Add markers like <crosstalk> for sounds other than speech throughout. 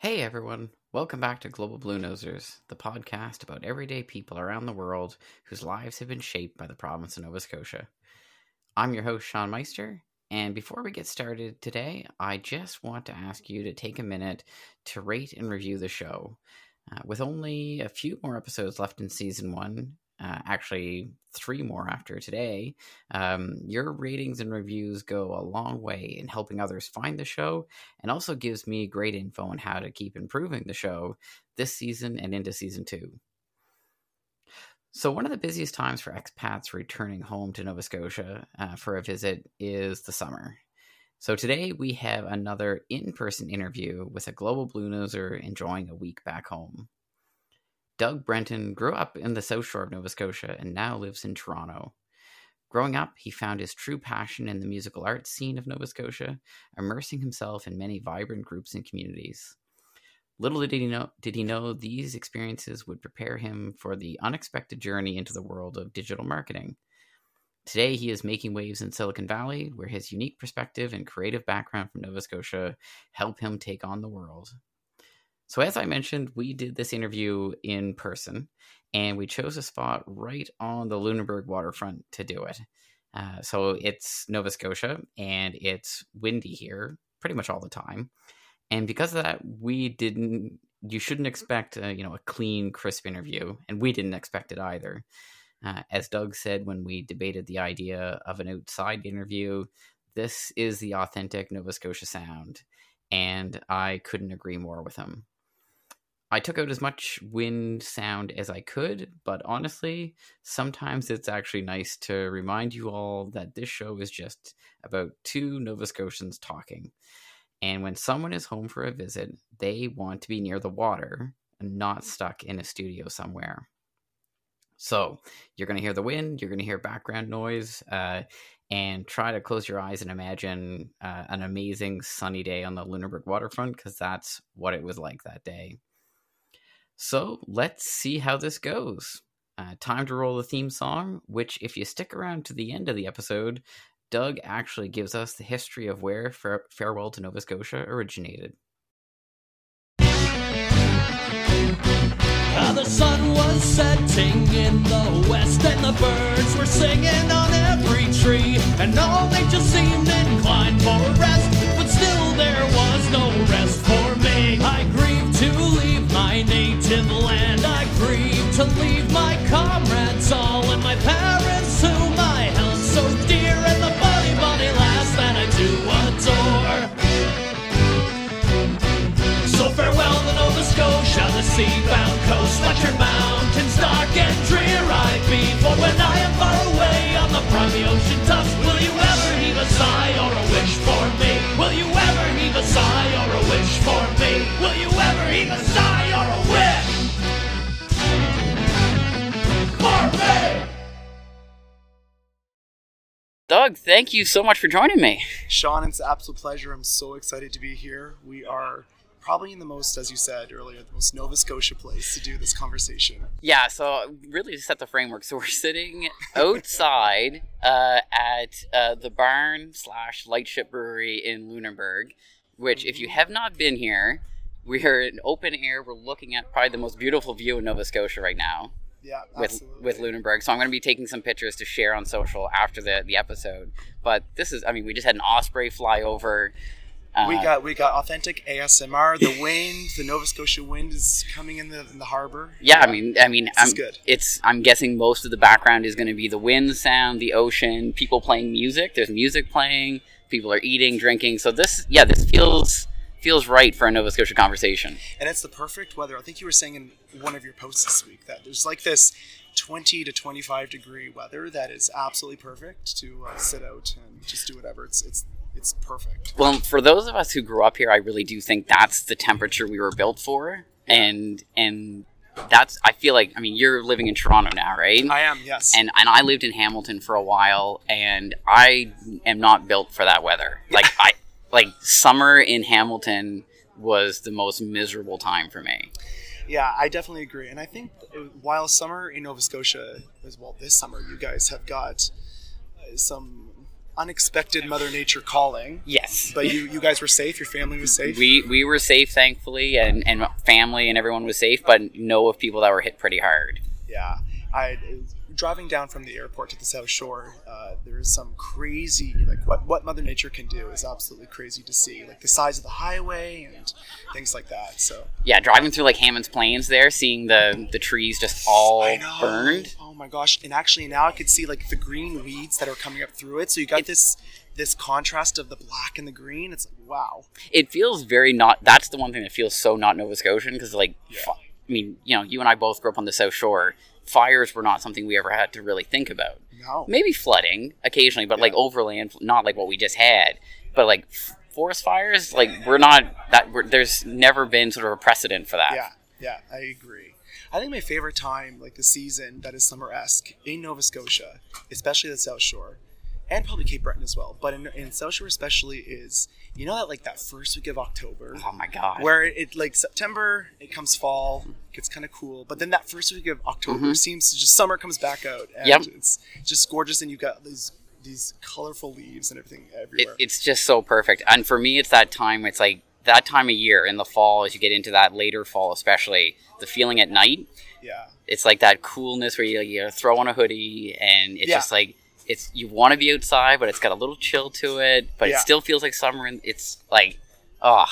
Hey everyone, welcome back to Global Bluenosers, the podcast about everyday people around the world whose lives have been shaped by the province of Nova Scotia. I'm your host, Sean Meister, and before we get started today, I just want to ask you to take a minute to rate and review the show. Uh, with only a few more episodes left in season one, uh, actually three more after today, um, your ratings and reviews go a long way in helping others find the show and also gives me great info on how to keep improving the show this season and into season two. So, one of the busiest times for expats returning home to Nova Scotia uh, for a visit is the summer. So, today we have another in person interview with a global bluenoser enjoying a week back home. Doug Brenton grew up in the South Shore of Nova Scotia and now lives in Toronto. Growing up, he found his true passion in the musical arts scene of Nova Scotia, immersing himself in many vibrant groups and communities. Little did he know did he know these experiences would prepare him for the unexpected journey into the world of digital marketing. Today he is making waves in Silicon Valley, where his unique perspective and creative background from Nova Scotia help him take on the world. So, as I mentioned, we did this interview in person, and we chose a spot right on the Lunenburg waterfront to do it. Uh, so, it's Nova Scotia, and it's windy here pretty much all the time. And because of that, we didn't. You shouldn't expect, a, you know, a clean, crisp interview, and we didn't expect it either. Uh, as Doug said when we debated the idea of an outside interview, this is the authentic Nova Scotia sound, and I couldn't agree more with him. I took out as much wind sound as I could, but honestly, sometimes it's actually nice to remind you all that this show is just about two Nova Scotians talking. And when someone is home for a visit, they want to be near the water and not stuck in a studio somewhere. So you're going to hear the wind, you're going to hear background noise, uh, and try to close your eyes and imagine uh, an amazing sunny day on the Lunenburg waterfront because that's what it was like that day. So let's see how this goes. Uh, time to roll the theme song, which, if you stick around to the end of the episode, Doug actually gives us the history of where Fare- Farewell to Nova Scotia originated. Uh, the sun was setting in the west, and the birds were singing on every tree, and all they just seemed inclined for rest, but still there was no rest for me. I grieve to leave my native land, I grieve to leave my comrades all, and my parents whom I held so dear, and the bonny, bonny lass that I do adore. So farewell to Nova Scotia, the sea-bound coast. Let your mountains dark and drear I be. For when Doug, thank you so much for joining me. Sean, it's an absolute pleasure. I'm so excited to be here. We are probably in the most, as you said earlier, the most Nova Scotia place to do this conversation. Yeah, so really to set the framework, so we're sitting outside uh, at uh, the barn slash lightship brewery in Lunenburg, which, if you have not been here, we're in open air. We're looking at probably the most beautiful view in Nova Scotia right now. Yeah, with absolutely. with Lunenburg. So I'm going to be taking some pictures to share on social after the the episode. But this is, I mean, we just had an osprey fly over. Uh, we got we got authentic ASMR. The wind, the Nova Scotia wind, is coming in the in the harbor. yeah, I mean, I mean, This I'm, good. it's. I'm guessing most of the background is going to be the wind sound, the ocean, people playing music. There's music playing. People are eating, drinking. So this, yeah, this feels feels right for a Nova Scotia conversation. and it's the perfect weather. I think you were saying in one of your posts this week that there's like this 20 to 25 degree weather that is absolutely perfect to uh, sit out and just do whatever. It's it's it's perfect. Well, for those of us who grew up here, I really do think that's the temperature we were built for, and and that's. I feel like. I mean, you're living in Toronto now, right? I am yes. and and I lived in Hamilton for a while, and I am not built for that weather. Like <laughs> I like summer in Hamilton was the most miserable time for me. Yeah, I definitely agree. And I think uh, while summer in Nova Scotia as well, this summer you guys have got uh, some unexpected Mother Nature calling. Yes. But you, you guys were safe. Your family was safe. we we were safe, thankfully, and and family and everyone was safe, but know of people that were hit pretty hard. yeah. I driving down from the airport to the South Shore. Uh, there is some crazy like what what Mother Nature can do is absolutely crazy to see. Like the size of the highway and things like that. So Yeah, driving through like Hammonds Plains there, seeing the the trees just all burned. Oh my gosh! And actually, now I could see like the green weeds that are coming up through it. So you got this this contrast of the black and the green. It's like wow. It feels very not. That's the one thing that feels so not Nova Scotian because like, Yeah. I mean, you know, you and I both grew up on the South Shore. Fires were not something we ever had to really think about. No. Maybe flooding occasionally, but like overland, not like what we just had. But like f- forest fires, like we're not that. We're, there's never been sort of a precedent for that. Yeah, yeah, I agree. I think my favorite time, like the season that is summer esque in Nova Scotia, especially the South Shore, and probably Cape Breton as well, but in, in South Shore especially, is you know that like that first week of October, Oh my god. where it, it like September, it comes fall, gets kind of cool, but then that first week of October seems to just summer comes back out, and Mm-hmm. Yep. it's just gorgeous, and you've got these these colorful leaves and everything it, everywhere. it's just so perfect. And for me, it's that time. It's like that time of year in the fall, as you get into that later fall, especially the feeling at night. yeah, It's like that coolness where you you throw on a hoodie, and it's Yeah. just like it's you want to be outside, but it's got a little chill to it, but Yeah. it still feels like summer. And it's like, oh,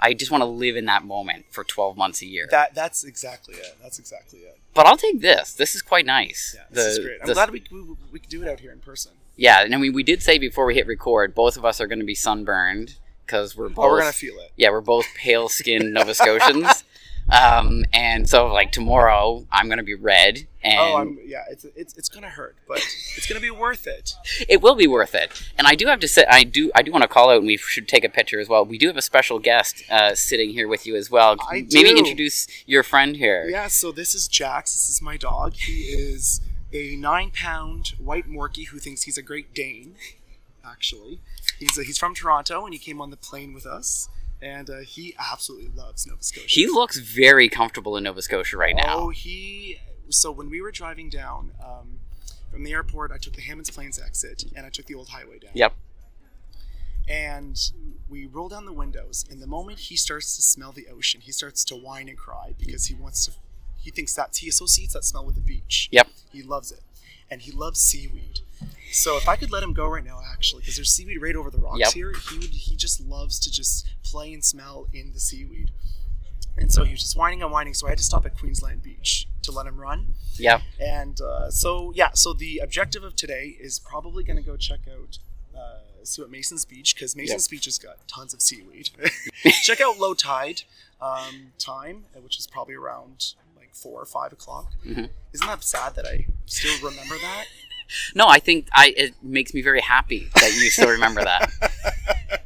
I just want to live in that moment for twelve months a year. that that's exactly it. That's exactly it. but I'll take this. This is quite nice. Yeah, this The- is great. I'm the- glad we, we we could do it out here in person. Yeah, and I mean, we did say before we hit record, both of us are going to be sunburned because oh, we're both. Oh, we're gonna feel it. yeah, we're both pale skinned Nova Scotians. <laughs> um, and so, like, tomorrow I'm going to be red. And Oh, I'm yeah. It's it's it's gonna hurt, but it's gonna be worth it. <laughs> it will be worth it. And I do have to say, I do, I do want to call out, and we should take a picture as well. We do have a special guest uh, sitting here with you as well. I Maybe do. introduce your friend here. Yeah. So this is Jax. This is my dog. He is a nine-pound white Morkie who thinks he's a Great Dane. Actually, he's he's from Toronto and he came on the plane with us, and uh, he absolutely loves Nova Scotia. He looks very comfortable in Nova Scotia right now. Oh, he. So when we were driving down um, from the airport, I took the Hammonds Plains exit and I took the old highway down. Yep. and we roll down the windows and the moment he starts to smell the ocean he starts to whine and cry because he wants to he thinks that he associates that smell with the beach Yep. he loves it and he loves seaweed so if i could let him go right now actually because there's seaweed right over the rocks Yep. here he would he just loves to just play and smell in the seaweed and so he was just whining and whining so i had to stop at queensland beach to let him run Yeah. and uh, so, yeah, so the objective of today is probably going to go check out, uh, see what Mason's Beach, because Mason's Beach has got tons of seaweed. <laughs> check out low tide um, time, which is probably around like four or five o'clock. Mhm. Isn't that sad that I still remember that? <laughs> No, I think I. It makes me very happy that you still remember that. <laughs>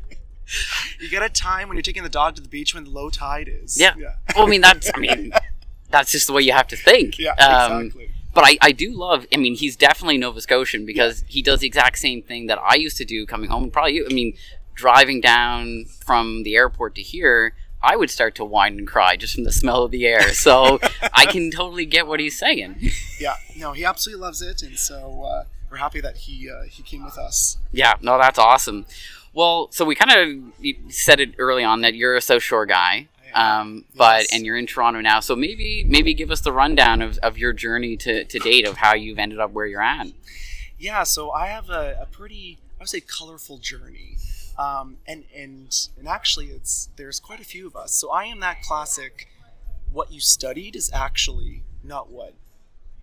You get a time when you're taking the dog to the beach when the low tide is. Yeah. Yeah. Well, I mean, that's. I mean, <laughs> that's just the way you have to think. Yeah, Um, exactly. But I, I do love. I mean, he's definitely Nova Scotian because he does the exact same thing that I used to do coming home. And probably you. I mean, driving down from the airport to here, I would start to whine and cry just from the smell of the air. So <laughs> I can totally get what he's saying. <laughs> Yeah. No, he absolutely loves it, and so uh, we're happy that he uh, he came with us. Yeah, no, that's awesome. Well, so we kind of said it early on that you're a South Shore guy, um, but and you're in Toronto now. So maybe maybe give us the rundown of, of your journey to, to date of how you've ended up where you're at. Yeah, so I have a, a pretty, I would say, colorful journey, um, and and and actually, it's there's quite a few of us. So I am that classic. What you studied is actually not what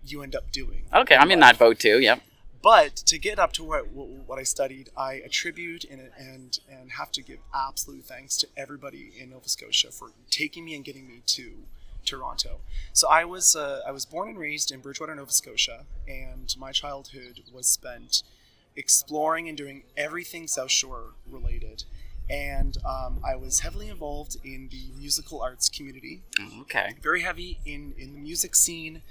you end up doing. Okay, I'm in that boat too. Yep. But to get up to what what I studied, I attribute and and and have to give absolute thanks to everybody in Nova Scotia for taking me and getting me to Toronto. So I was uh, I was born and raised in Bridgewater, Nova Scotia, and my childhood was spent exploring and doing everything South Shore related. And um, I was heavily involved in the musical arts community Okay. very heavy in in the music scene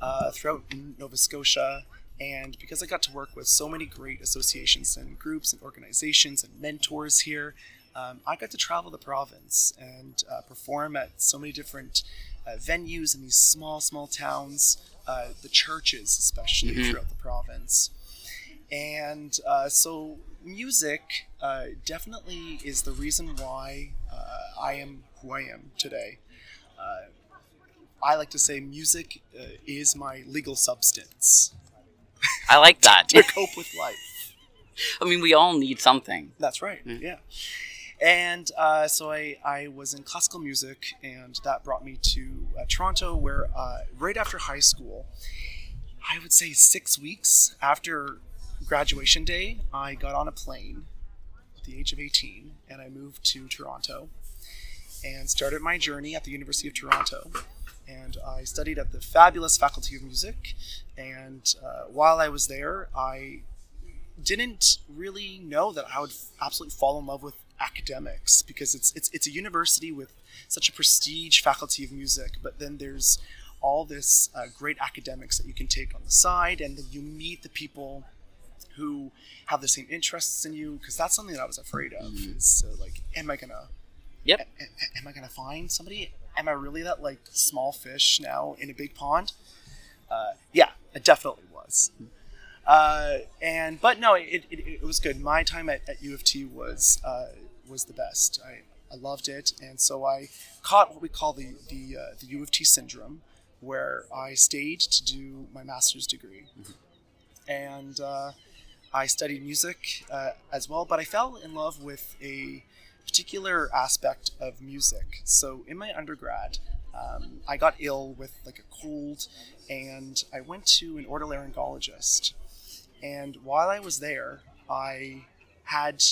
uh, throughout Nova Scotia. And because I got to work with so many great associations and groups and organizations and mentors here, um, I got to travel the province and uh, perform at so many different uh, venues in these small, small towns, uh, the churches especially Mhm. throughout the province. And uh, so, music uh, definitely is the reason why uh, I am who I am today. Uh, I like to say music uh, is my legal substance I like <laughs> that. to cope with life. <laughs> I mean, we all need something. That's right. Mm. Yeah. And uh, so I, I was in classical music, and that brought me to uh, Toronto, where uh, right after high school, I would say six weeks after graduation day, I got on a plane at the age of 18, and I moved to Toronto and started my journey at the University of Toronto. And I studied at the fabulous Faculty of Music. And uh, while I was there, I didn't really know that I would absolutely fall in love with academics because it's it's it's a university with such a prestige faculty of music, but then there's all this uh, great academics that you can take on the side, and then you meet the people who have the same interests in you because that's something that I was afraid of. Is uh, like, am I gonna Yep. a- a- am I gonna find somebody? Am I really that like small fish now in a big pond? Uh, yeah, it definitely was. Uh, and but no, it, it, it was good. My time at, at U of T was uh, was the best. I, I loved it, and so I caught what we call the the uh, the U of T syndrome, where I stayed to do my master's degree, and uh, I studied music uh, as well. But I fell in love with a particular aspect of music. So in my undergrad, um, I got ill with like a cold, and I went to an otolaryngologist. And while I was there, I had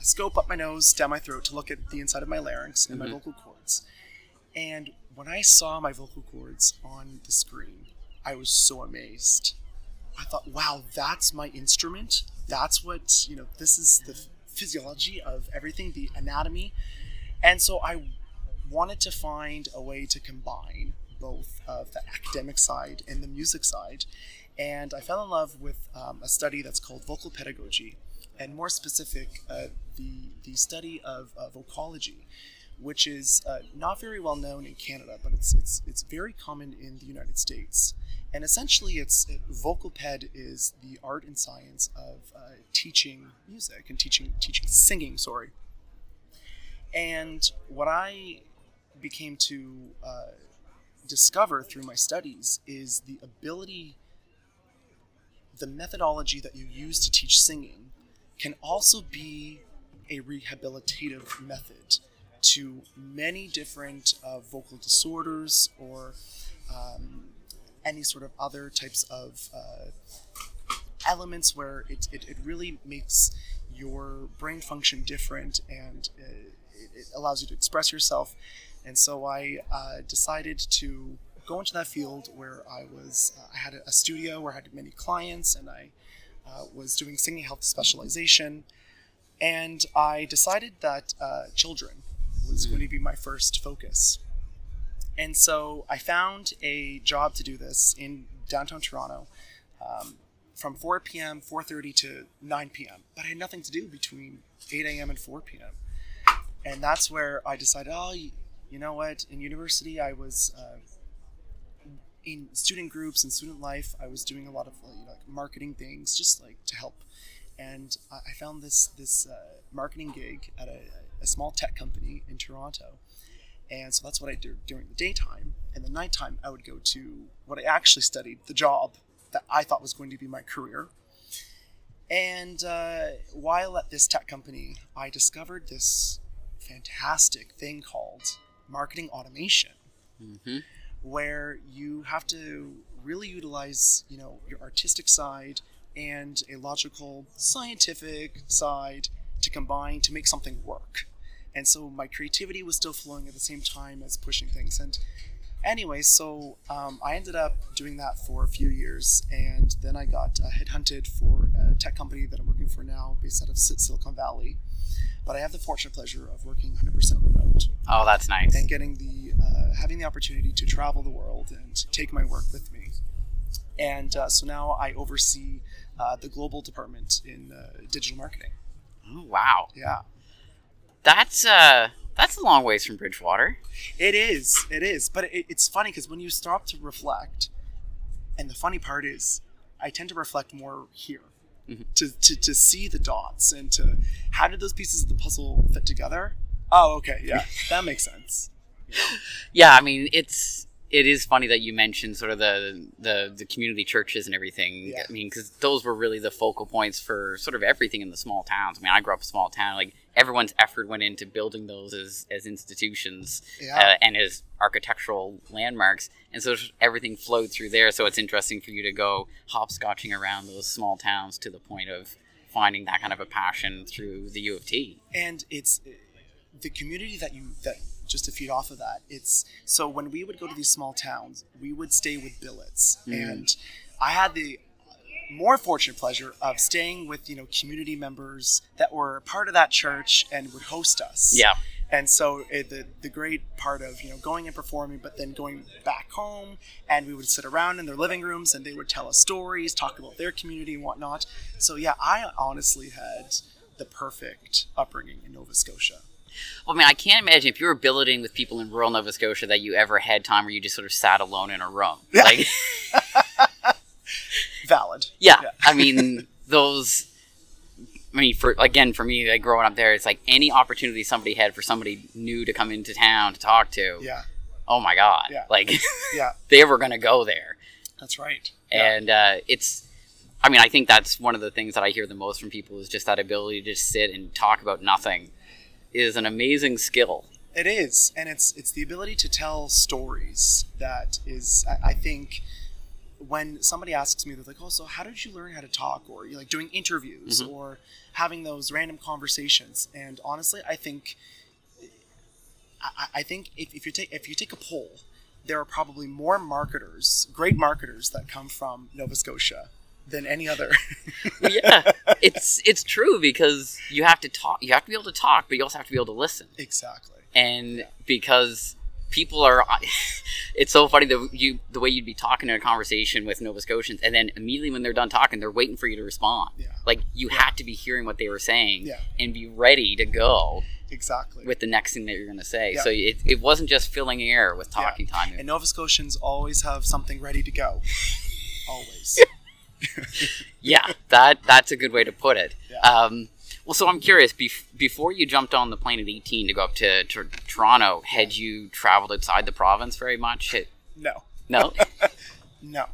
a scope up my nose, down my throat to look at the inside of my larynx and my Mhm. vocal cords. And when I saw my vocal cords on the screen, I was so amazed. I thought, wow, that's my instrument. That's what, you know, this is the physiology of everything, the anatomy. And so I wanted to find a way to combine both of the academic side and the music side. And I fell in love with um, a study that's called vocal pedagogy, and more specific, uh, the, the study of uh, vocology, which is uh, not very well known in Canada, but it's, it's, it's very common in the United States. And essentially, it's it, vocal ped is the art and science of uh, teaching music and teaching teaching singing. Sorry. And what I became to uh, discover through my studies is the ability, the methodology that you use to teach singing can also be a rehabilitative method to many different uh, vocal disorders or um, any sort of other types of uh, elements where it, it, it really makes your brain function different and uh, it, it allows you to express yourself. And so I uh, decided to go into that field where I was, uh, I had a, a studio where I had many clients and I uh, was doing singing health specialization. And I decided that uh, children was going to be my first focus. And so I found a job to do this in downtown Toronto um, from 4 p.m., 4.30 to 9 p.m. But I had nothing to do between 8 a.m. and 4 p.m. And that's where I decided, oh, you, know what? In university, I was uh, in student groups and student life. I was doing a lot of like marketing things, just like to help. And I I found this this uh, marketing gig at a, a small tech company in Toronto. And so that's what I did during the daytime. And the nighttime, I would go to what I actually studied, the job that I thought was going to be my career. And uh, while at this tech company, I discovered this fantastic thing called marketing automation, Mm-hmm. where you have to really utilize, you know, your artistic side and a logical, scientific side to combine to make something work. And so my creativity was still flowing at the same time as pushing things. And anyway, so um, I ended up doing that for a few years, and then I got uh, headhunted for a tech company that I'm working for now, based out of Silicon Valley. But I have the fortunate pleasure of working 100% remote Oh, that's nice. and getting the uh, having the opportunity to travel the world and take my work with me. And uh, so now I oversee uh, the global department in uh, digital marketing. Oh, wow. Yeah, That's uh, that's a long ways from Bridgewater. it is. It is. But it, it's funny because when you stop to reflect, and the funny part is, I tend to reflect more here. Mhm. To, to, to see the dots and to how did those pieces of the puzzle fit together? Oh, okay, yeah, <laughs> that makes sense. Yeah, I mean it's it is funny that you mentioned sort of the the, the community churches and everything. Yeah. I mean, because those were really the focal points for sort of everything in the small towns. I mean, I grew up in a small town. Like everyone's effort went into building those as as institutions Yeah. uh, and as architectural landmarks, and so everything flowed through there. So it's interesting for you to go hopscotching around those small towns to the point of finding that kind of a passion through the U of T. and it's uh, the community that you that just to feed off of that it's so when we would go to these small towns we would stay with billets and i had the more fortunate pleasure of staying with you know community members that were part of that church and would host us Yeah. and so uh, the the great part of you know going and performing, but then going back home, and we would sit around in their living rooms, and they would tell us stories, talk about their community and whatnot. So yeah, I honestly had the perfect upbringing in Nova Scotia. Well, I mean, I can't imagine if you were billeting with people in rural Nova Scotia that you ever had time where you just sort of sat alone in a room. Yeah. Like, <laughs> Valid. yeah, Yeah. I mean, <laughs> those. I mean, for again, for me, like growing up there, it's like any opportunity somebody had for somebody new to come into town to talk to. Yeah, Oh my god! Yeah. Like yeah, <laughs> they were gonna go there, that's right. Yeah. and uh, it's. I mean, I think that's one of the things that I hear the most from people is just that ability to just sit and talk about nothing, is an amazing skill. It is, and it's it's the ability to tell stories that is, I, I think, when somebody asks me, they're like, "Oh, so how did you learn how to talk?" Or you're like doing interviews Mhm. or having those random conversations. And honestly, I think, I, I think if, if you take if you take a poll, there are probably more marketers, great marketers, that come from Nova Scotia than any other. <laughs> yeah, it's it's true because you have to talk. You have to be able to talk, but you also have to be able to listen. exactly. And because people are, <laughs> it's so funny that you the way you'd be talking in a conversation with Nova Scotians, and then immediately when they're done talking, they're waiting for you to respond. Yeah. Like you had to be hearing what they were saying Yeah. and be ready to go Exactly. with the next thing that you're going to say. Yeah. So it, it wasn't just filling air with Yeah. talking time. And Nova Scotians always have something ready to go. <laughs> Always. <laughs> yeah, that that's a good way to put it. Yeah. Um, well, so I'm curious. Bef- before you jumped on the plane at 18 to go up to, to Toronto, had you traveled outside the province very much? Had- No. no. <laughs> No.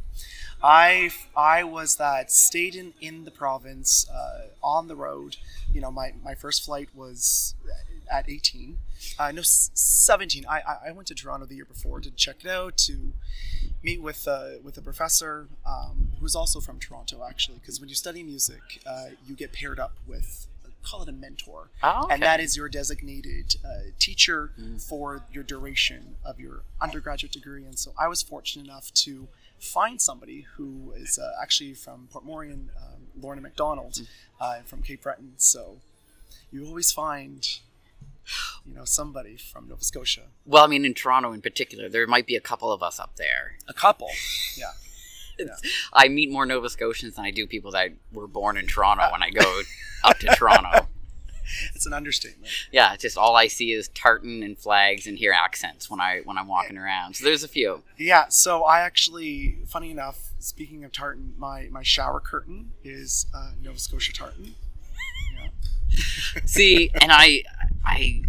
I I was that stayed in, in the province uh, on the road. You know, my, my first flight was at 18. Uh, no, 17. I, I- I went to Toronto the year before to check it out, to meet with uh, with a professor um, who's also from Toronto, actually. Because when you study music, uh, you get paired up with, call it a mentor. Oh, and that is your designated uh, teacher for your duration of your undergraduate degree. And so I was fortunate enough to find somebody who is uh, actually from Port Morien, um, Lorna McDonald, uh, from Cape Breton. So you always find, you know, somebody from Nova Scotia. Well, I mean, in Toronto in particular, there might be a couple of us up there. A couple, yeah. <laughs> I meet more Nova Scotians than I do people that were born in Toronto when I go up to Toronto. <laughs> It's an understatement. Yeah, it's just all I see is tartan and flags and hear accents when I when I'm walking around. So there's a few. Yeah, so I actually, funny enough, speaking of tartan, my, my shower curtain is uh, Nova Scotia tartan. <laughs> Yeah. See, and I I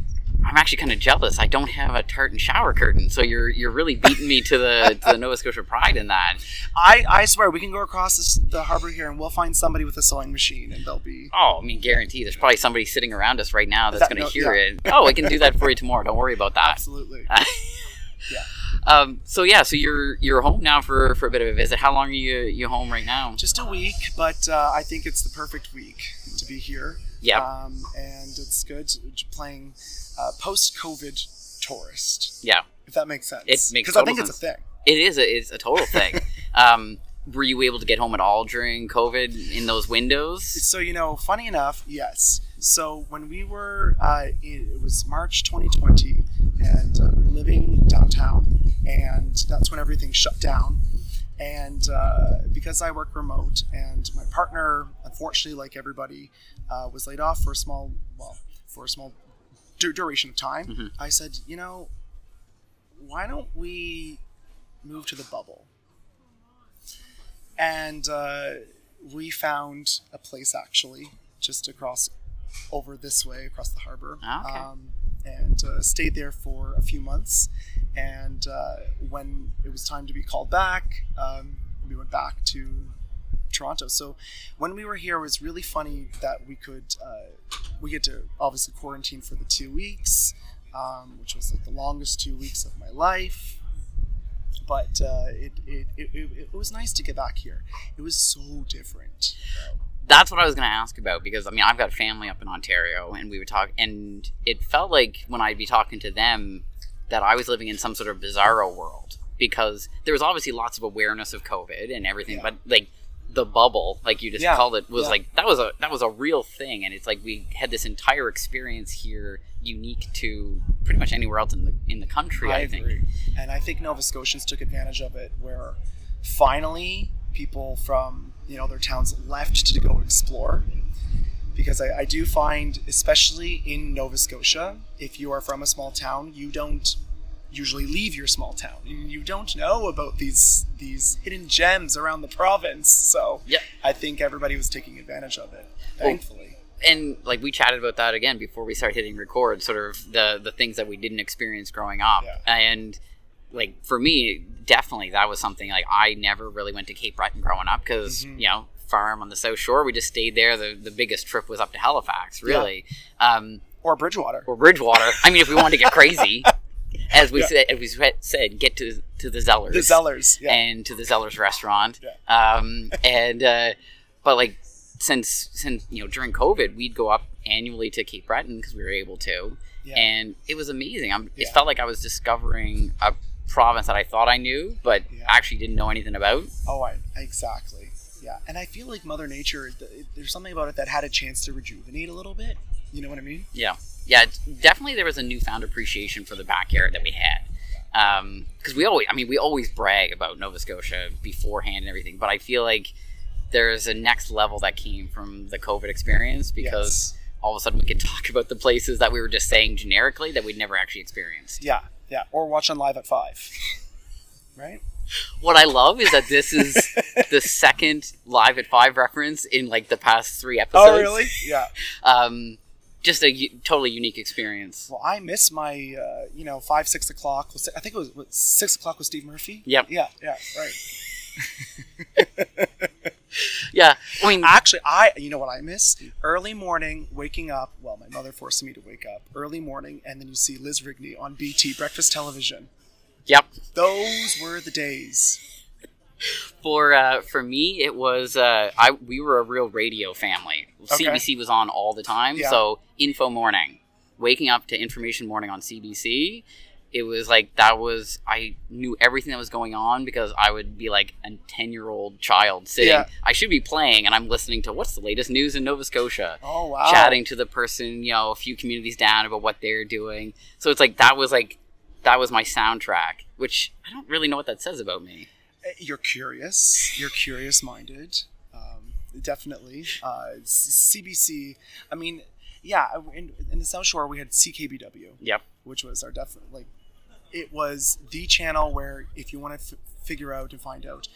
I'm actually kind of jealous. I don't have a tartan shower curtain, so you're you're really beating me to the to the Nova Scotia pride in that. I, I swear we can go across this, the harbor here and we'll find somebody with a sewing machine and they'll be Oh, I mean, guarantee. There's probably somebody sitting around us right now that's That- going to no, hear yeah. it. Oh, we can do that for you tomorrow. Don't worry about that. absolutely <laughs> Yeah. Um, so yeah, so you're you're home now for, for a bit of a visit. How long are you you home right now? just a week, but uh, I think it's the perfect week to be here. Yep. Um, and it's good playing uh, post-COVID tourist, Yeah, if that makes sense. It makes because I think it's a thing. it is a it's a total thing. <laughs> um, were you able to get home at all during COVID in those windows? So you know, funny enough, yes. So when we were, uh, it, it was March 2020, and uh, living downtown, and that's when everything shut down. And uh, because I work remote, and my partner, unfortunately, like everybody, uh, was laid off for a small, well, for a small du- duration of time, Mhm. I said, you know, why don't we move to the bubble? and uh, we found a place actually just across over this way across the harbor Ah, okay. um, and uh, stayed there for a few months and uh, when it was time to be called back um, we went back to toronto so when we were here it was really funny that we could uh, we get to obviously quarantine for the two weeks um, which was like the longest two weeks of my life but uh, it, it, it, it, was nice to get back here. It was so different. That's what I was going to ask about because I mean I've got family up in Ontario, and we would talk, and it felt like when I'd be talking to them that I was living in some sort of bizarro world because there was obviously lots of awareness of COVID and everything, Yeah. but like the bubble, like you just Yeah, called it, was yeah. like that was a that was a real thing, and it's like we had this entire experience here, unique to pretty much anywhere else in the in the country. I, think. agree. And I think Nova Scotians took advantage of it where finally people from you know their towns left to go explore. Because I, I do find, especially in Nova Scotia, if you are from a small town, you don't usually leave your small town. You, you don't know about these these hidden gems around the province. So Yeah. I think everybody was taking advantage of it, thankfully. and like we chatted about that again before we started hitting record sort of the the things that we didn't experience growing up Yeah. and like for me definitely that was something like i never really went to cape breton growing up because Mhm. you know farm on the south shore we just stayed there the, the biggest trip was up to halifax really um, or Bridgewater. or bridgewater i mean if we wanted to get crazy <laughs> as we Yeah. said as we said get to to the zellers the Zellers. Yeah. and to the Zellers restaurant. Yeah. Um, and uh, but like since since you know during COVID, we'd go up annually to Cape Breton because we were able to, yeah. and it was amazing. I'm, It felt like I was discovering a province that I thought I knew, but Yeah. actually didn't know anything about. Oh, I, exactly. Yeah, and I feel like Mother Nature. There's something about it that had a chance to rejuvenate a little bit. You know what I mean? Yeah, yeah. Definitely, there was a newfound appreciation for the backyard that we had. Um, because we always, I mean, we always brag about Nova Scotia beforehand and everything, but I feel like there's a next level that came from the COVID experience because Yes. all of a sudden we could <laughs> talk about the places that we were just saying generically that we'd never actually experienced. Yeah, yeah. Or watch on live at five. <laughs> Right? What I love is that this is <laughs> the second live at five reference in like the past three episodes. Oh, really? Yeah. <laughs> Um, just a u- totally unique experience. Well, I miss my, uh, you know, five, six o'clock. I think it was what, six o'clock with Steve Murphy. Yep. Yeah, yeah, right. <laughs> Yeah, I mean, Actually, I, you know what I miss? Early morning, waking up. Well, my mother forced me to wake up early morning, and then you see Liz Rigney on BT breakfast television. Yep. Those were the days. For uh, for me, it was uh, I we were a real radio family. Okay. CBC was on all the time, Yeah. so info morning, waking up to information morning on CBC. It was like that was I knew everything that was going on because I would be like a ten year old child sitting. Yeah. I should be playing, and I'm listening to what's the latest news in Nova Scotia. Oh wow. Chatting to the person, you know, a few communities down about what they're doing. So it's like that was like that was my soundtrack, which I don't really know what that says about me. Eh, You're curious. You're curious minded. Um, definitely. Uh, CBC. I mean, yeah. In, in the South Shore, we had CKBW, Yep. which was our definite like. It was the channel where if you want to f- figure out and find out.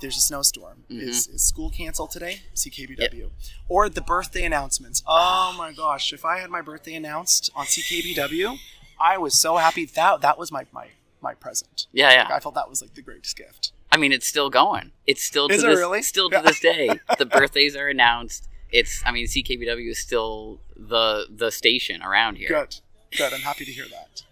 There's a snowstorm. Is, is school canceled today? CKBW. Or the birthday announcements. Oh my gosh. If I had my birthday announced on CKBW, I was so happy. That that was my, my, my present. Yeah, yeah. Like, I felt that was like the greatest gift. I mean, it's still going. It's still to Is it this, really? still to this day. <laughs> The birthdays are announced. It's. I mean, CKBW is still the the station around here. Good. Good. I'm happy to hear that.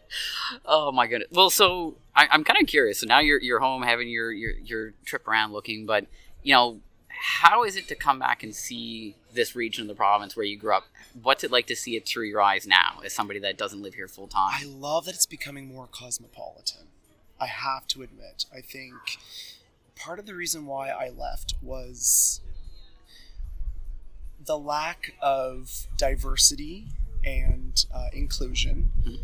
Oh my goodness. Well, so I, I'm kind of curious. So now you're you're home having your your your trip around looking, but you know, how is it to come back and see this region of the province where you grew up? What's it like to see it through your eyes now, as somebody that doesn't live here full time? I love that it's becoming more cosmopolitan. I have to admit. I think part of the reason why I left was the lack of diversity and uh, inclusion. Mhm.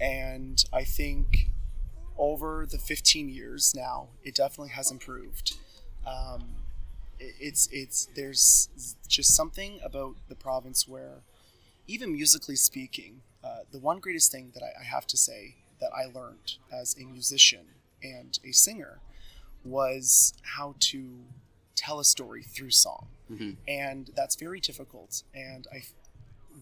And I think over the 15 years now, it definitely has improved. Um, it's it's there's just something about the province where even musically speaking, uh, the one greatest thing that I, I have to say that I learned as a musician and a singer was how to tell a story through song, Mhm. and that's very difficult. And I,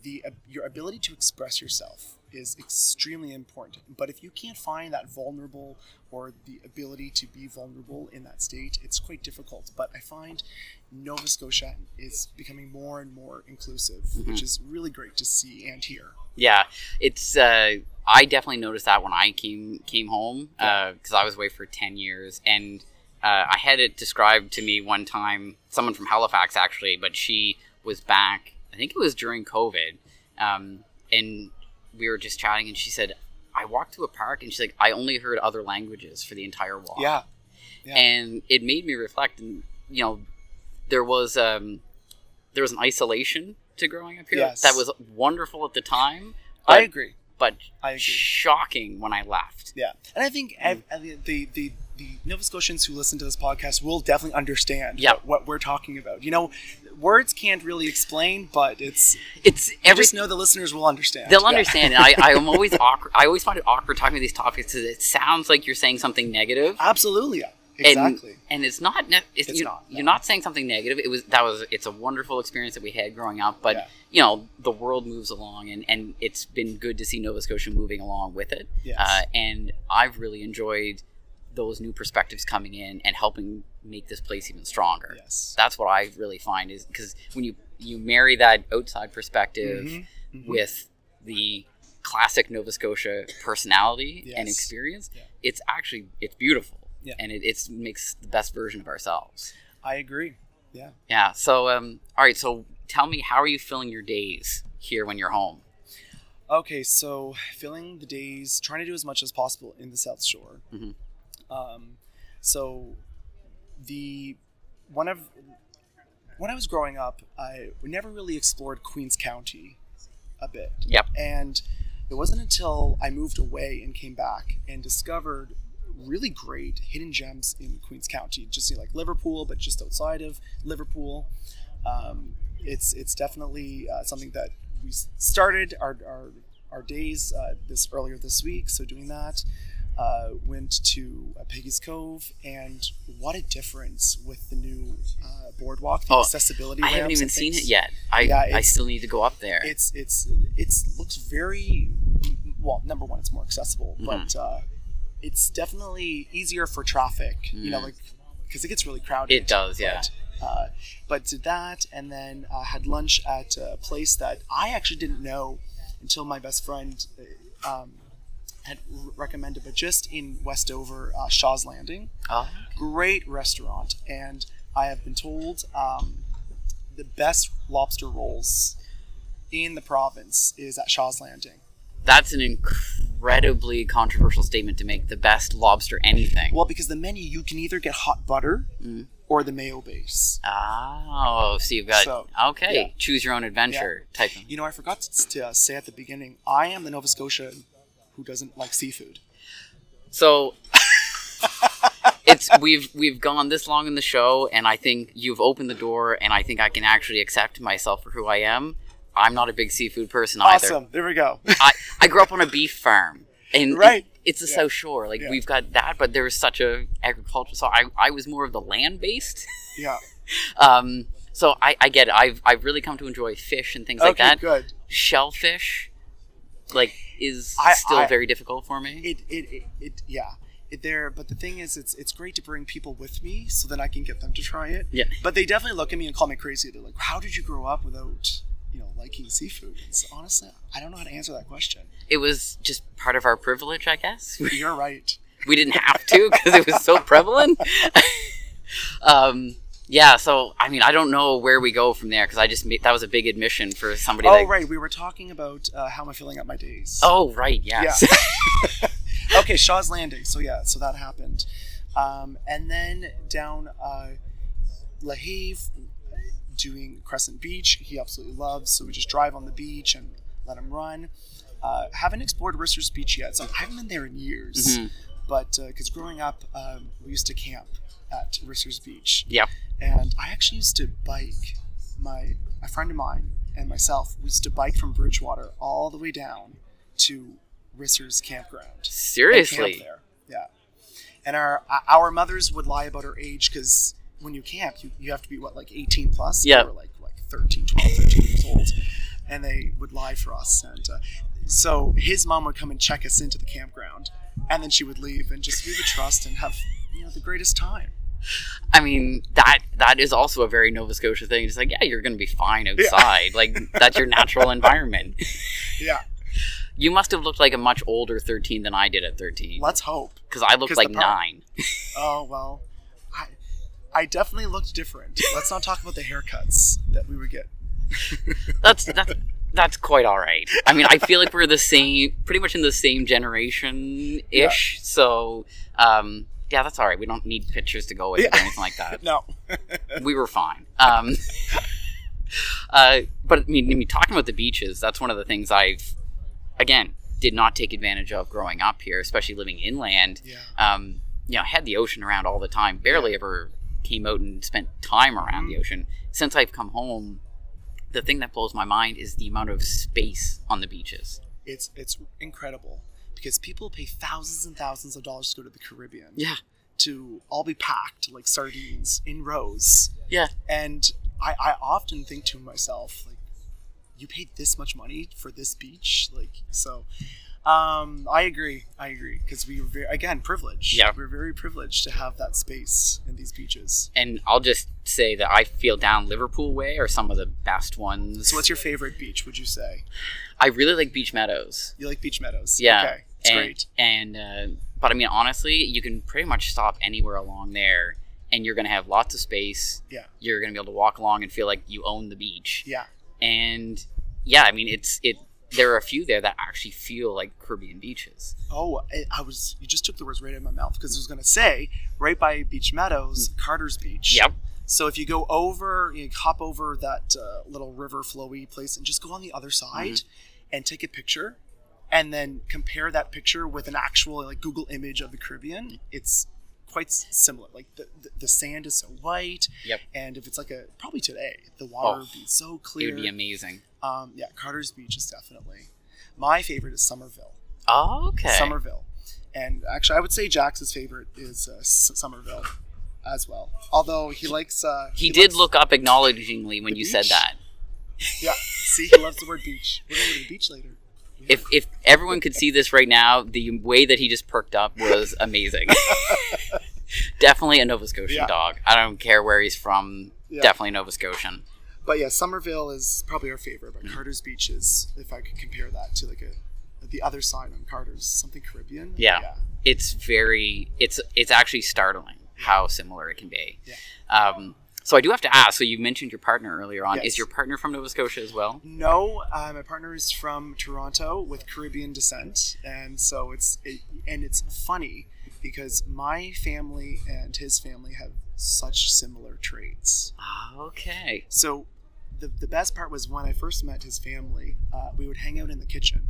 the uh, your ability to express yourself is extremely important. But if you can't find that vulnerable or the ability to be vulnerable in that state, it's quite difficult. But I find Nova Scotia is becoming more and more inclusive, which is really great to see and hear. Yeah, it's. Uh, I definitely noticed that when I came came home because I was away for ten years, and uh, I had it described to me one time. Someone from Halifax actually, but she was back. I think it was during COVID, um, and we were just chatting, and she said, "I walked to a park, and she's like, I only heard other languages for the entire walk." Yeah, Yeah. and it made me reflect. And you know, there was um, there was an isolation to growing up here Yes. that was wonderful at the time. I agree. but I agree. shocking when I left. Yeah, and I think ev- the the the Nova Scotians who listen to this podcast will definitely understand Yeah. what, what we're talking about. You know, words can't really explain, but it's It's I every just know the listeners will understand. they'll Yeah. understand. and I, <laughs> I am always awkward. I always find it awkward talking about these topics because it sounds like you're saying something negative. Absolutely, yeah. And, exactly. and it's not. Ne- it's, It's you, not, no. You're not saying something negative. It was that was. It's a wonderful experience that we had growing up. But Yeah. you know, the world moves along, and and it's been good to see Nova Scotia moving along with it. Yes. Uh, and I've really enjoyed those new perspectives coming in and helping make this place even stronger. yes. that's what I really find is because when you you marry that outside perspective Mhm, mhm. with the classic Nova Scotia personality and experience, Yeah. it's actually it's beautiful, Yeah. and it it's, makes the best version of ourselves. I agree. Yeah. Yeah. So um, all right. So tell me, how are you filling your days here when you're home? Okay, so filling the days, trying to do as much as possible in the South Shore. Mhm. Um, so the one of when I was growing up, I never really explored Queens County a bit. Yep. And it wasn't until I moved away and came back and discovered really great hidden gems in Queens County, just like Liverpool, but just outside of Liverpool. Um, it's it's definitely uh, something that we started our, our, our days uh, this earlier this week. So doing that, uh, went to uh, Peggy's Cove, and what a difference with the new uh, boardwalk, the Oh, accessibility. I haven't even seen it yet. I Yeah, I still need to go up there. It's it's it's looks very well. Number one, it's more accessible, Mm-hmm. but uh, it's definitely easier for traffic. You know, Mm. like because it gets really crowded. It does, yeah. But, uh, but did that, and then uh, had lunch at a place that I actually didn't know until my best friend uh, um, had recommended, but just in Western Shore, uh, Shaw's Landing oh, great restaurant, and I have been told um, the best lobster rolls in the province is at Shaw's Landing. that's an incredibly controversial statement to make. The best lobster anything. Well, because the menu you can either get hot butter Mm. or the mayo base. Oh, so you've got So, okay, yeah. choose your own adventure type of. You know, I forgot to, to uh, say at the beginning, I am the Nova Scotian who doesn't like seafood. So it's we've we've gone this long in the show, and I think you've opened the door, and I think I can actually accept myself for who I am. I'm not a big seafood person either. Awesome. There we go. <laughs> I, I grew up on a beef farm, and it- Right. it's the Yeah. South Shore. Like Yeah. we've got that, but there's such a agriculture. So I, I was more of the land based. yeah. <laughs> Um, so I, I get it. I've I've really come to enjoy fish and things like okay, that. good. Shellfish, like, is I- still I- very difficult for me. It, it, it, it yeah. It there, but the thing is, it's it's great to bring people with me so that I can get them to try it. Yeah. But they definitely look at me and call me crazy. They're like, "How did you grow up without, you know, liking seafood?" It's honestly, I don't know how to answer that question. it was just part of our privilege, I guess. <laughs> You're right. we didn't have to because it was so prevalent. <laughs> <laughs> um, yeah, so I mean, I don't know where we go from there because I just made, that was a big admission for somebody. Oh, right. We were talking about uh, how am I filling up my days. Oh, right. Yes. <laughs> okay, Shaw's Landing. So yeah, so that happened, um, and then down uh, LaHave, doing Crescent Beach. He absolutely loves. So we just drive on the beach and let him run. Uh, haven't explored Risser's Beach yet, so I haven't been there in years. Mhm. But because growing up, um, we used to camp at Risser's Beach, Yep. And I actually used to bike. My a friend of mine and myself, we used to bike from Bridgewater all the way down to Risser's campground. and camp Seriously. there. Yeah. And our our mothers would lie about our age because when you camp, you, you have to be what like 18 plus. Yeah. Or like like 13, 12, 13 years old, and they would lie for us. And uh, so his mom would come and check us into the campground, and then she would leave, and just we would trust and have you know the greatest time. I mean, that that is also a very Nova Scotia thing. It's like, yeah, you're going to be fine outside. Like that's your natural <laughs> environment. Yeah. You must have looked like a much older 13 than I did at 13. Let's hope. Because I looked like pro- nine. <laughs> Oh well, I I definitely looked different. Let's not talk about the haircuts that we would get. <laughs> That's that's that's quite all right. I mean, I feel like we're the same, pretty much in the same generation ish. So, um, yeah, that's all right. We don't need pictures to go with it or anything like that. <laughs> No. <laughs> we were fine. Um, <laughs> uh, but I mean, I mean, talking about the beaches, that's one of the things I've, again, did not take advantage of growing up here, especially living inland. yeah. Um, you know, had the ocean around all the time. Barely ever came out and spent time around the Mhm. ocean. Since I've come home, the thing that blows my mind is the amount of space on the beaches. It's it's incredible because people pay thousands and thousands of dollars to go to the Caribbean. Yeah, To all be packed like sardines in rows. yeah, And I, I often think to myself, like, you paid this much money for this beach? Like so um, I agree. I agree because we were very again privileged. Yeah. we're very privileged to have that space in these beaches. and I'll just say that I feel down Liverpool way are some of the best ones. So, what's your favorite beach? Would you say I really like Beach Meadows. you like Beach Meadows? Yeah, okay, it's and, great. And uh, but I mean, honestly, you can pretty much stop anywhere along there, and you're gonna have lots of space. Yeah. You're gonna be able to walk along and feel like you own the beach. Yeah, And yeah, I mean, it's it. There are a few there that actually feel like Caribbean beaches. Oh, I, I was. You just took the words right out of my mouth because I was going to say right by Beach Meadows, Carter's Beach. Yep. So if you go over, you hop over that uh, little river flowy place and just go on the other side Mm-hmm. and take a picture, and then compare that picture with an actual like Google image of the Caribbean. It's quite similar. Like the, the the sand is so white, Yep. and if it's like a probably today, the water Oh, would be so clear. It would be amazing. um, yeah, Carter's Beach is definitely my favorite. Is Summerville. Oh, okay. Summerville. And actually, I would say Jax's favorite is uh, S- Summerville as well. Although he likes. Uh, He, did likes- look up acknowledgingly when you said that. Yeah. <laughs> See, he loves the word beach. We're going to the beach later. If if everyone could see this right now, the way that he just perked up was amazing. <laughs> definitely a Nova Scotian Yeah. dog. I don't care where he's from. Yeah. Definitely Nova Scotian. But yeah, Summerville is probably our favorite. But Carter's Beach is, if I could compare that to like a the other side on Carter's, something Caribbean. Yeah. It's very. It's it's actually startling how similar it can be. Yeah. Um, so I do have to ask. So you mentioned your partner earlier on. Yes. Is your partner from Nova Scotia as well? No, uh, my partner is from Toronto with Caribbean descent, and so it's it, and it's funny because my family and his family have such similar traits. Okay. So the, the best part was when I first met his family, uh, we would hang out in the kitchen,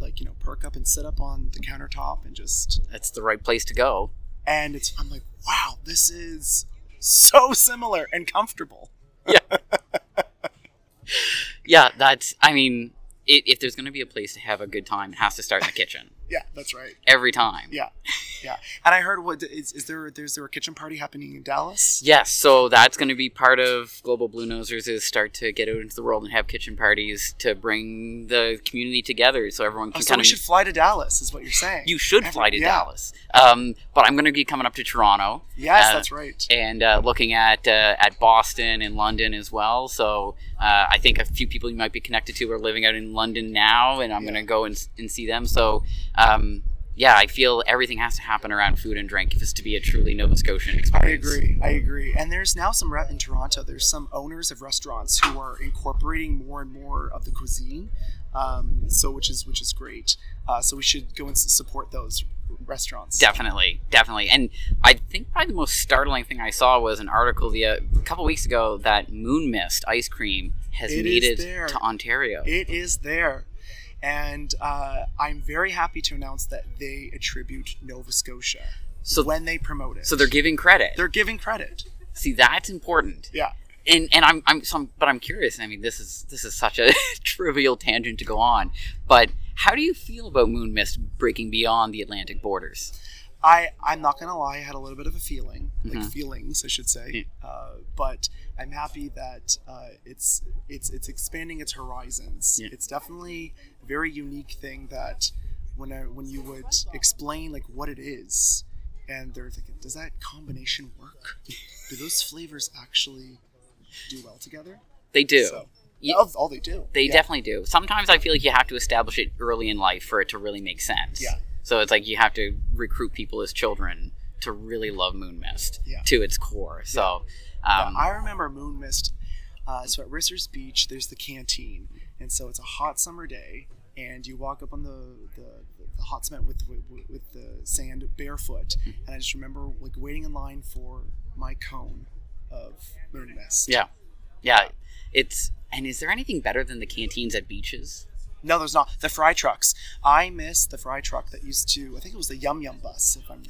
like you know, perk up and sit up on the countertop and just That's the right place to go. and it's I'm like, wow, this is so similar and comfortable. Yeah, <laughs> yeah, that's. I mean, i if there's going to be a place to have a good time, it has to start in the kitchen Yeah, that's right. every time. Yeah, yeah. And I heard what is, is there? There's there a kitchen party happening in Dallas? Yes, so that's going to be part of Global Bluenosers is start to get out into the world and have kitchen parties to bring the community together, so everyone Oh, can so kind we of. should fly to Dallas, is what you're saying. you should Every- fly to yeah. Dallas, um, but I'm going to be coming up to Toronto. Yes, Uh, that's right. and uh, looking at uh, at Boston and London as well. So uh, I think a few people you might be connected to are living out in London now, and I'm Yeah. going to go and, and see them. So um, yeah, I feel everything has to happen around food and drink if it's to be a truly Nova Scotian experience. I agree. I agree. And there's now some in Toronto. There's some owners of restaurants who are incorporating more and more of the cuisine. Um, so which is which is great. Uh, so we should go and support those restaurants. Definitely, definitely, and I think probably the most startling thing I saw was an article the uh, a couple weeks ago that Moon Mist ice cream has It made it to Ontario. It is there. And uh, I'm very happy to announce that they attribute Nova Scotia so, when they promote it. so they're giving credit. they're giving credit. See, that's important. Yeah. and and I'm I'm so I'm, but I'm curious. I mean, this is this is such a <laughs> trivial tangent to go on, but how do you feel about Moon Mist breaking beyond the Atlantic borders? I I'm not gonna lie. I had a little bit of a feeling, like Mhm. feelings, I should say. Uh, but I'm happy that uh, it's it's it's expanding its horizons. Yeah. It's definitely a very unique thing that when I, when you would explain like what it is, and they're thinking, does that combination work? Do those flavors actually do well together? They do. So, Ye- all, all they do. They Yeah. definitely do. Sometimes I feel like you have to establish it early in life for it to really make sense. Yeah. So it's like you have to recruit people as children to really love Moon Mist Yeah. to its core. So, Yeah, um, I remember Moon Mist. Uh, so at Risser's Beach, there's the canteen, and so it's a hot summer day, and you walk up on the the, the hot cement with, with with the sand barefoot, and I just remember like waiting in line for my cone of Moon Mist. yeah, yeah. It's and is there anything better than the canteens at beaches? No, there's not. The fry trucks. I miss the fry truck that used to. I think it was the Yum Yum bus, if I'm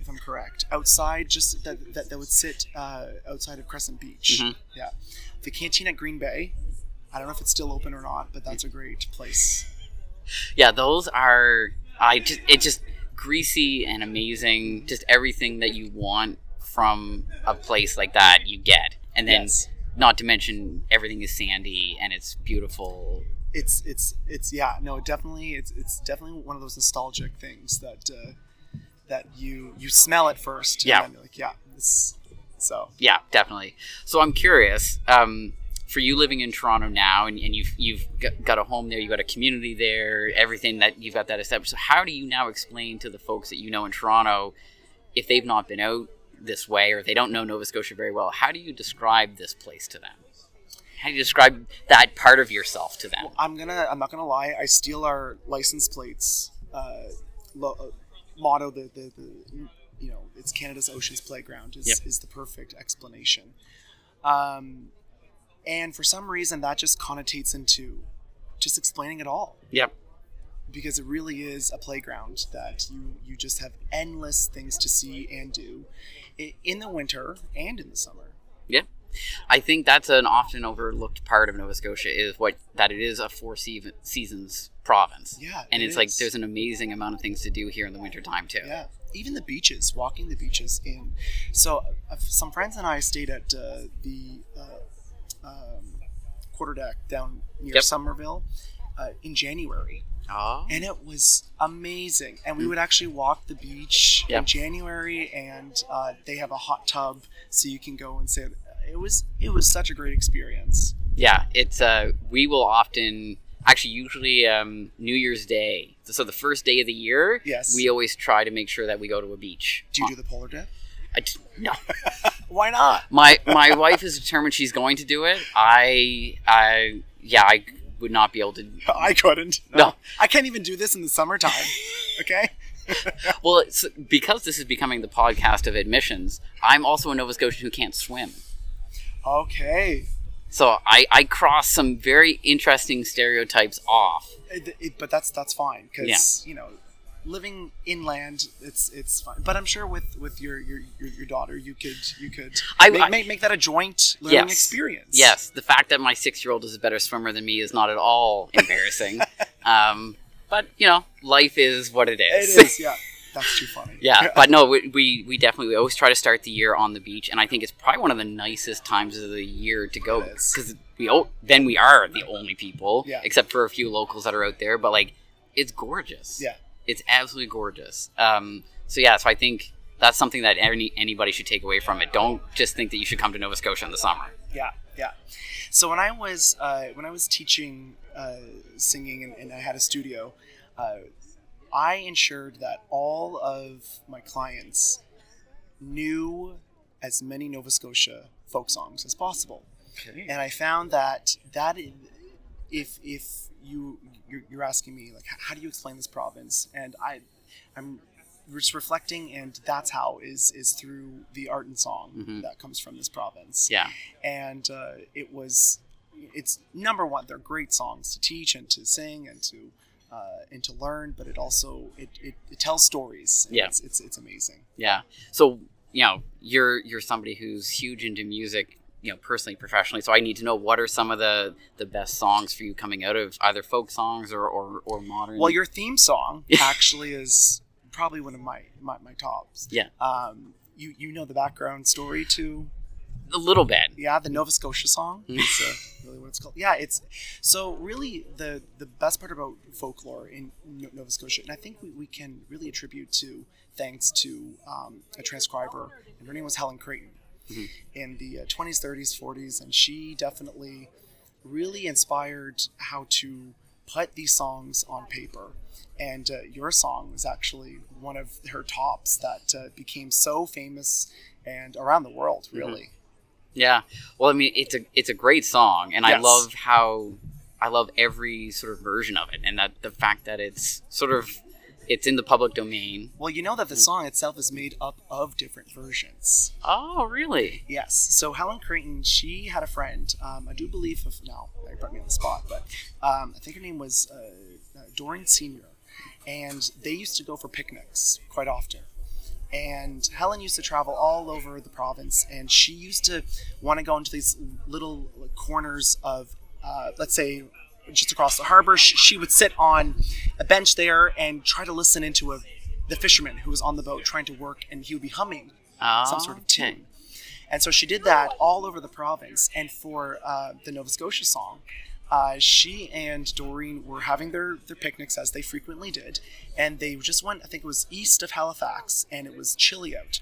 if I'm correct. Outside, just that that, that would sit uh, outside of Crescent Beach. Mhm. Yeah, the canteen at Green Bay. I don't know if it's still open or not, but that's a great place. Yeah, those are I just it just greasy and amazing. Just everything that you want from a place like that, you get, and then Yes. Not to mention everything is sandy and it's beautiful. It's it's it's yeah no definitely it's it's definitely one of those nostalgic things that uh, that you you smell it first. Yeah. And like yeah. This, so Yeah, definitely. So I'm curious. Um, for you living in Toronto now, and, and you've you've got- got a home there, you've got a community there, everything that you've got that established. So how do you now explain to the folks that you know in Toronto, if they've not been out this way or they don't know Nova Scotia very well, how do you describe this place to them? How do you describe that part of yourself to them? I'm gonna. I'm not gonna lie. I steal our license plates uh, lo- uh, motto. The, the the you know it's Canada's Oceans Playground is Yep. is the perfect explanation. Um, and for some reason that just connotates into just explaining it all Yep. Because it really is a playground that you you just have endless things to see and do in the winter and in the summer. Yeah. I think that's an often overlooked part of Nova Scotia is what that it is a four seasons province. Yeah, And it it's like is. there's an amazing amount of things to do here in the wintertime too. Yeah, even the beaches, walking the beaches in. So uh, some friends and I stayed at uh, the uh, um, quarter deck down near Yep. Summerville uh, in January, Oh. and it was amazing. And we would actually walk the beach Yeah. in January, and uh, they have a hot tub, so you can go and say it was it was such a great experience. Yeah, it's uh we will often actually usually um New Year's Day. So the first day of the year, Yes. we always try to make sure that we go to a beach. Do you do the polar dip? I just- no. <laughs> Why not? My my wife is determined she's going to do it. I I yeah, I would not be able to <laughs> I couldn't. No. I can't even do this in the summertime. <laughs> Okay. <laughs> Well, it's because this is becoming the podcast of admissions. I'm also a Nova Scotian who can't swim. Okay. So I, I cross some very interesting stereotypes off. It, it, but that's that's fine because you know, living inland, it's it's fine. But I'm sure with with your your, your, your daughter, you could you could I- make, I- make, make that a joint learning Yes. experience. Yes, the fact that my six year old is a better swimmer than me is not at all <laughs> embarrassing. um, but, you know, life is what it is. it is. <laughs> Yeah, that's too funny. yeah, but no, we, we, we definitely we always try to start the year on the beach, and I think it's probably one of the nicest times of the year to go because we o- then we are the only people, Yeah. except for a few locals that are out there. But like, it's gorgeous. Yeah. It's absolutely gorgeous. Um, so yeah, so I think that's something that any anybody should take away from it. Don't just think that you should come to Nova Scotia in the summer. yeah, yeah. So when I was uh, when I was teaching uh, singing and, and I had a studio, uh, I ensured that all of my clients knew as many Nova Scotia folk songs as possible. and I found that that i- if if you you're, you're asking me like how do you explain this province and I I'm just reflecting and that's how is is through the art and song Mhm. that comes from this province Yeah, and uh, it was it's number one they're great songs to teach and to sing and to uh, and to learn but it also it, it, it tells stories Yeah. it's, it's it's amazing yeah. So you know, you're you're somebody who's huge into music, you know, personally, professionally. So I need to know what are some of the the best songs for you coming out of either folk songs or or, or modern. Well, your theme song <laughs> actually is probably one of my my, my tops. Yeah. Um, you you know the background story to A little bit. yeah the Nova Scotia song. Mm. It's uh, really what it's called. Yeah, it's so really the the best part about folklore in Nova Scotia, and I think we, we can really attribute to thanks to um, a transcriber, and her name was Helen Creighton in the uh, 20s, 30s, 40s, and she definitely really inspired how to put these songs on paper. And uh, your song was actually one of her tops that uh, became so famous and around the world, really. Yeah. Well, I mean, it's a it's a great song, and I love how I love every sort of version of it, and that the fact that it's sort of it's in the public domain. Well, you know that the song itself is made up of different versions. Oh, really? Yes. So Helen Creighton, she had a friend. Um, I do believe, if no, I put me on the spot, but um, I think her name was uh, uh, Doreen Senior, and they used to go for picnics quite often. And Helen used to travel all over the province, and she used to want to go into these little corners of, uh, let's say, just across the harbor. She, would sit on a bench there and try to listen into a, the fisherman who was on the boat trying to work, and he would be humming Oh, some sort of okay. tune. And so she did that all over the province. And for uh, the Nova Scotia song, uh, she and Doreen were having their, their picnics as they frequently did. And they just went, I think it was east of Halifax, and it was chilly out.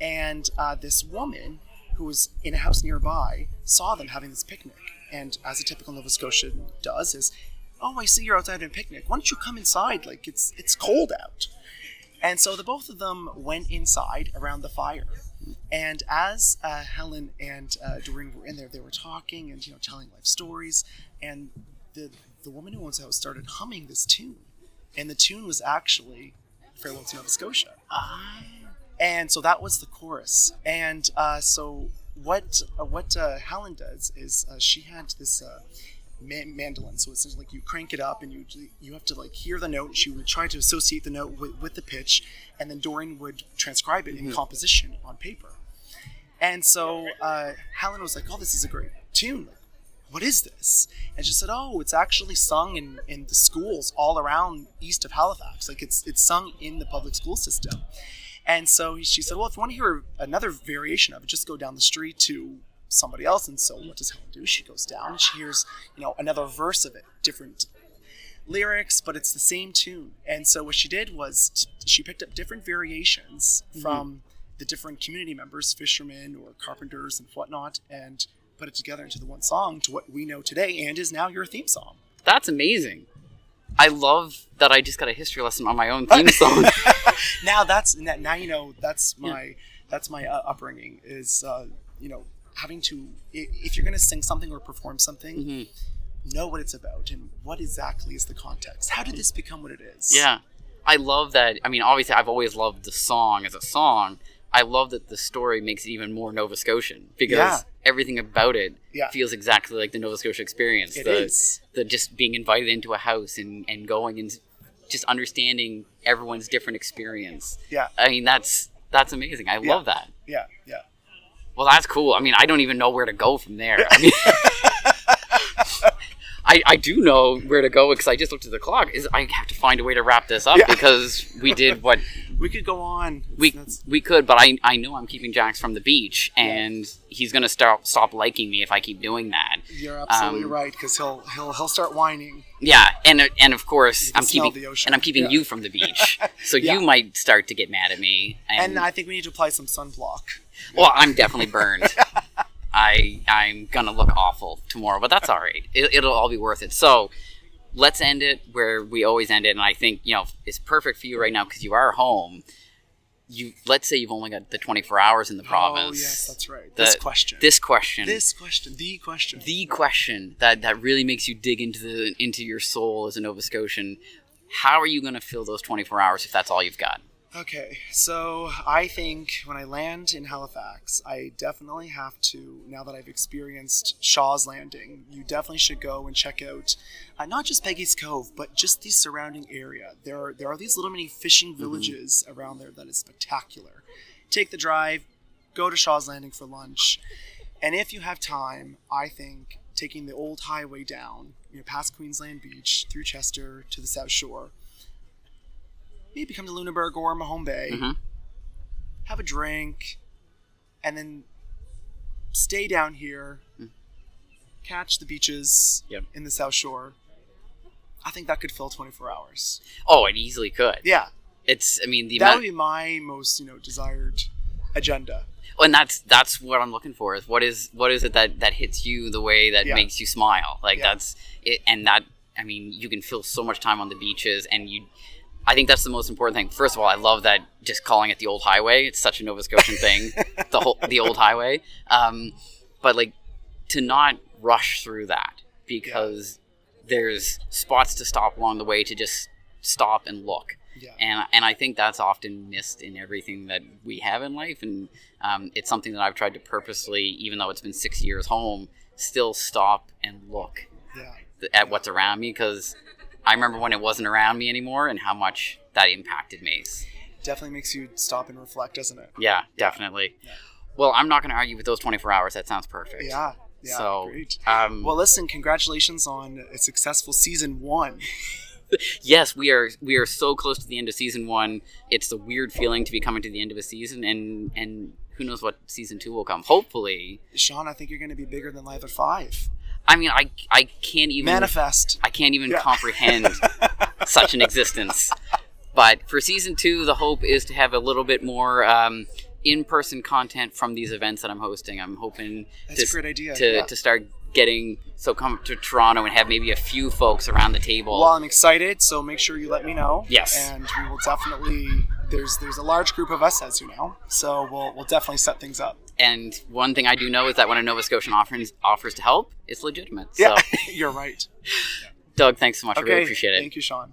And uh, this woman who was in a house nearby saw them having this picnic. And as a typical Nova Scotian does, is, oh, I see you're outside having a picnic. Why don't you come inside? Like it's it's cold out. And so the both of them went inside around the fire. And as uh, Helen and uh, Doreen were in there, they were talking and you know telling life stories. And the the woman who owns the house started humming this tune, and the tune was actually "Farewell to Nova Scotia." Ah. And so that was the chorus. And uh, so what uh, what uh, Helen does is uh, she had this uh, ma- mandolin. So it's like you crank it up and you you have to like hear the note. She would try to associate the note with, with the pitch, and then Doreen would transcribe it in composition on paper. And so uh, Helen was like, "Oh, this is a great tune. Like, what is this?" And she said, "Oh, it's actually sung in, in the schools all around east of Halifax. Like it's it's sung in the public school system." And so she said, "Well, if you want to hear another variation of it, just go down the street to somebody else." And so what does Helen do? She goes down and she hears, you know, another verse of it, different lyrics, but it's the same tune. And so what she did was t- she picked up different variations mm-hmm. from the different community members, fishermen or carpenters and whatnot, and put it together into the one song to what we know today and is now your theme song. That's amazing. I love that I just got a history lesson on my own <laughs> theme song. <laughs> now that's now you know that's my that's my uh, upbringing is uh, you know having to if you're going to sing something or perform something Mm-hmm. know what it's about and what exactly is the context how did this become what it is Yeah. I love that. I mean, obviously, I've always loved the song as a song. I love that the story makes it even more Nova Scotian because Yeah. everything about it Yeah. feels exactly like the Nova Scotia experience. It the, is. the just being invited into a house and, and going and just understanding everyone's different experience. yeah I mean, that's that's amazing. I Yeah. love that. yeah yeah Well, that's cool. I mean, I don't even know where to go from there. I mean, <laughs> I, I do know where to go because I just looked at the clock. Is I have to find a way to wrap this up Yeah. because we did <laughs> what we could go on we That's- we could, but I I know I'm keeping Jax from the beach, and he's gonna start stop liking me if I keep doing that. you're absolutely um, right because he'll he'll he'll start whining Yeah, and and of course I'm keeping and I'm keeping Yeah. you from the beach, <laughs> so Yeah. you might start to get mad at me. and I think we need to apply some sunblock Well, I'm definitely burned. <laughs> I I'm gonna look awful tomorrow, but that's all right. It, it'll all be worth it. So let's end it where we always end it, and I think you know it's perfect for you right now because you are home. You let's say you've only got the 24 hours in the oh, province. oh yes that's right The- this question This question. this question the question the question that that really makes you dig into the into your soul as a Nova Scotian. How are you going to fill those 24 hours if that's all you've got? Okay, so I think when I land in Halifax, I definitely have to, now that I've experienced Shaw's Landing, you definitely should go and check out uh, not just Peggy's Cove, but just the surrounding area. There are, there are these little mini fishing villages around there that is spectacular. Take the drive, go to Shaw's Landing for lunch, and if you have time, I think taking the old highway down, you know, past Queensland Beach, through Chester to the South Shore, maybe come to Lunenburg or Mahone Bay, Mhm. have a drink, and then stay down here, catch the beaches Yep. in the South Shore. I think that could fill 24 hours. Oh, it easily could. Yeah, It's. I mean, the that amount. would be my most you know desired agenda. And that's that's what I'm looking for. Is what is what is it that that hits you the way that Yeah. makes you smile? Like Yeah. that's it, and that I mean, you can fill so much time on the beaches, and you. I think that's the most important thing. First of all, I love that just calling it the old highway. It's such a Nova Scotian thing, <laughs> the whole the old highway. Um, but like to not rush through that because there's spots to stop along the way to just stop and look Yeah, and and I think that's often missed in everything that we have in life, and um, it's something that I've tried to purposely, even though it's been six years home, still stop and look yeah, at what's around me because I remember when it wasn't around me anymore and how much that impacted me. definitely makes you stop and reflect, doesn't it? Yeah, definitely. Yeah. Well, I'm not going to argue with those 24 hours. That sounds perfect. Yeah, yeah, so, great. um, Well, listen, congratulations on a successful season one. <laughs> yes, we are we are so close to the end of season one. It's a weird feeling to be coming to the end of a season, and and who knows what season two will come. Hopefully, Sean, I think you're going to be bigger than Live at Five. I mean, I I can't even Manifest. I can't even Yeah. comprehend <laughs> such an existence. But for season two, the hope is to have a little bit more um, in-person content from these events that I'm hosting. I'm hoping That's to, a great idea. to, yeah. to start getting so come to Toronto and have maybe a few folks around the table. Well, I'm excited, so make sure you let me know. Yes. And we will definitely. There's there's a large group of us, as you know, so we'll we'll definitely set things up. And one thing I do know is that when a Nova Scotian offers offers to help, it's legitimate. Yeah, So, <laughs> you're right. <laughs> Doug, thanks so much. I really appreciate it. Thank you, Sean.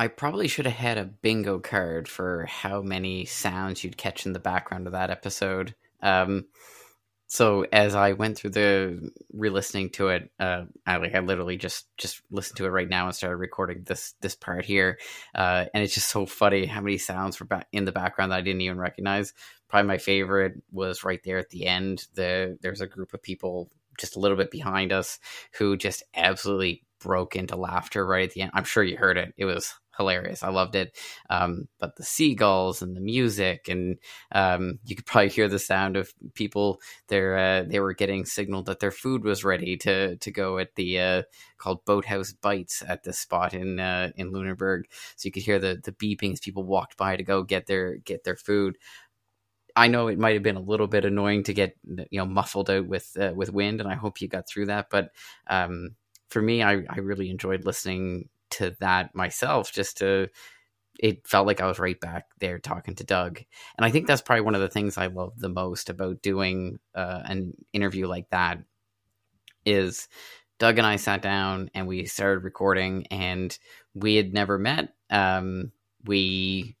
I probably should have had a bingo card for how many sounds you'd catch in the background of that episode. Um, so as I went through the re-listening to it, uh, I like I literally just just listened to it right now and started recording this this part here, uh, and it's just so funny how many sounds were in the background that I didn't even recognize. Probably my favorite was right there at the end. The there's a group of people just a little bit behind us who just absolutely broke into laughter right at the end. I'm sure you heard it. It was hilarious. I loved it. Um, but the seagulls and the music, and um, you could probably hear the sound of people. There, uh, they were getting signaled that their food was ready to to go at the uh, called Boathouse Bites at this spot in uh, in Lunenburg. So you could hear the the beeping as people walked by to go get their get their food. I know it might have been a little bit annoying to get you know muffled out with uh, with wind, and I hope you got through that. But um, for me, I, I really enjoyed listening to that myself. Just to, it felt like I was right back there talking to Doug, and I think that's probably one of the things I love the most about doing uh, an interview like that. Is Doug and I sat down and we started recording, and we had never met. Um, we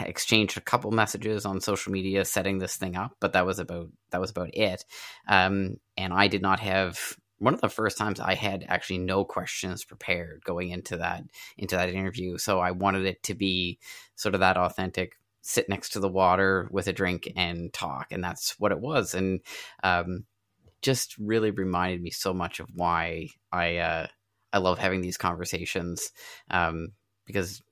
exchanged a couple messages on social media setting this thing up but that was about that was about it um and i did not have one of the first times i had actually no questions prepared going into that into that interview so i wanted it to be sort of that authentic sit next to the water with a drink and talk and that's what it was and um just really reminded me so much of why i uh i love having these conversations um because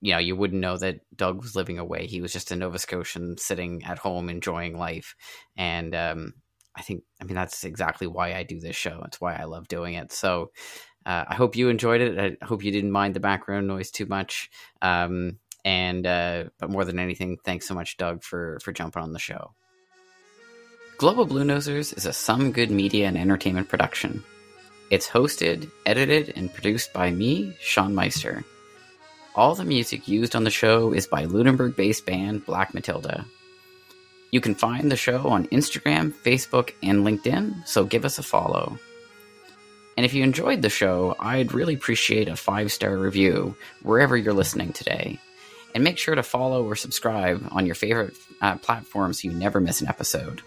you know, you wouldn't know that Doug was living away. He was just a Nova Scotian sitting at home enjoying life. And um, I think, I mean, that's exactly why I do this show. It's why I love doing it. So uh, I hope you enjoyed it. I hope you didn't mind the background noise too much. Um, and, uh, but more than anything, thanks so much, Doug, for, for jumping on the show. Global Bluenosers is a Some Good Media and Entertainment production. It's hosted, edited, and produced by me, Sean Meister. All the music used on the show is by Lunenburg based band Black Matilda. You can find the show on Instagram, Facebook, and LinkedIn, so give us a follow. And if you enjoyed the show, I'd really appreciate a five star review wherever you're listening today. And make sure to follow or subscribe on your favorite uh, platform so you never miss an episode.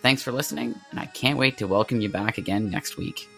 Thanks for listening, and I can't wait to welcome you back again next week.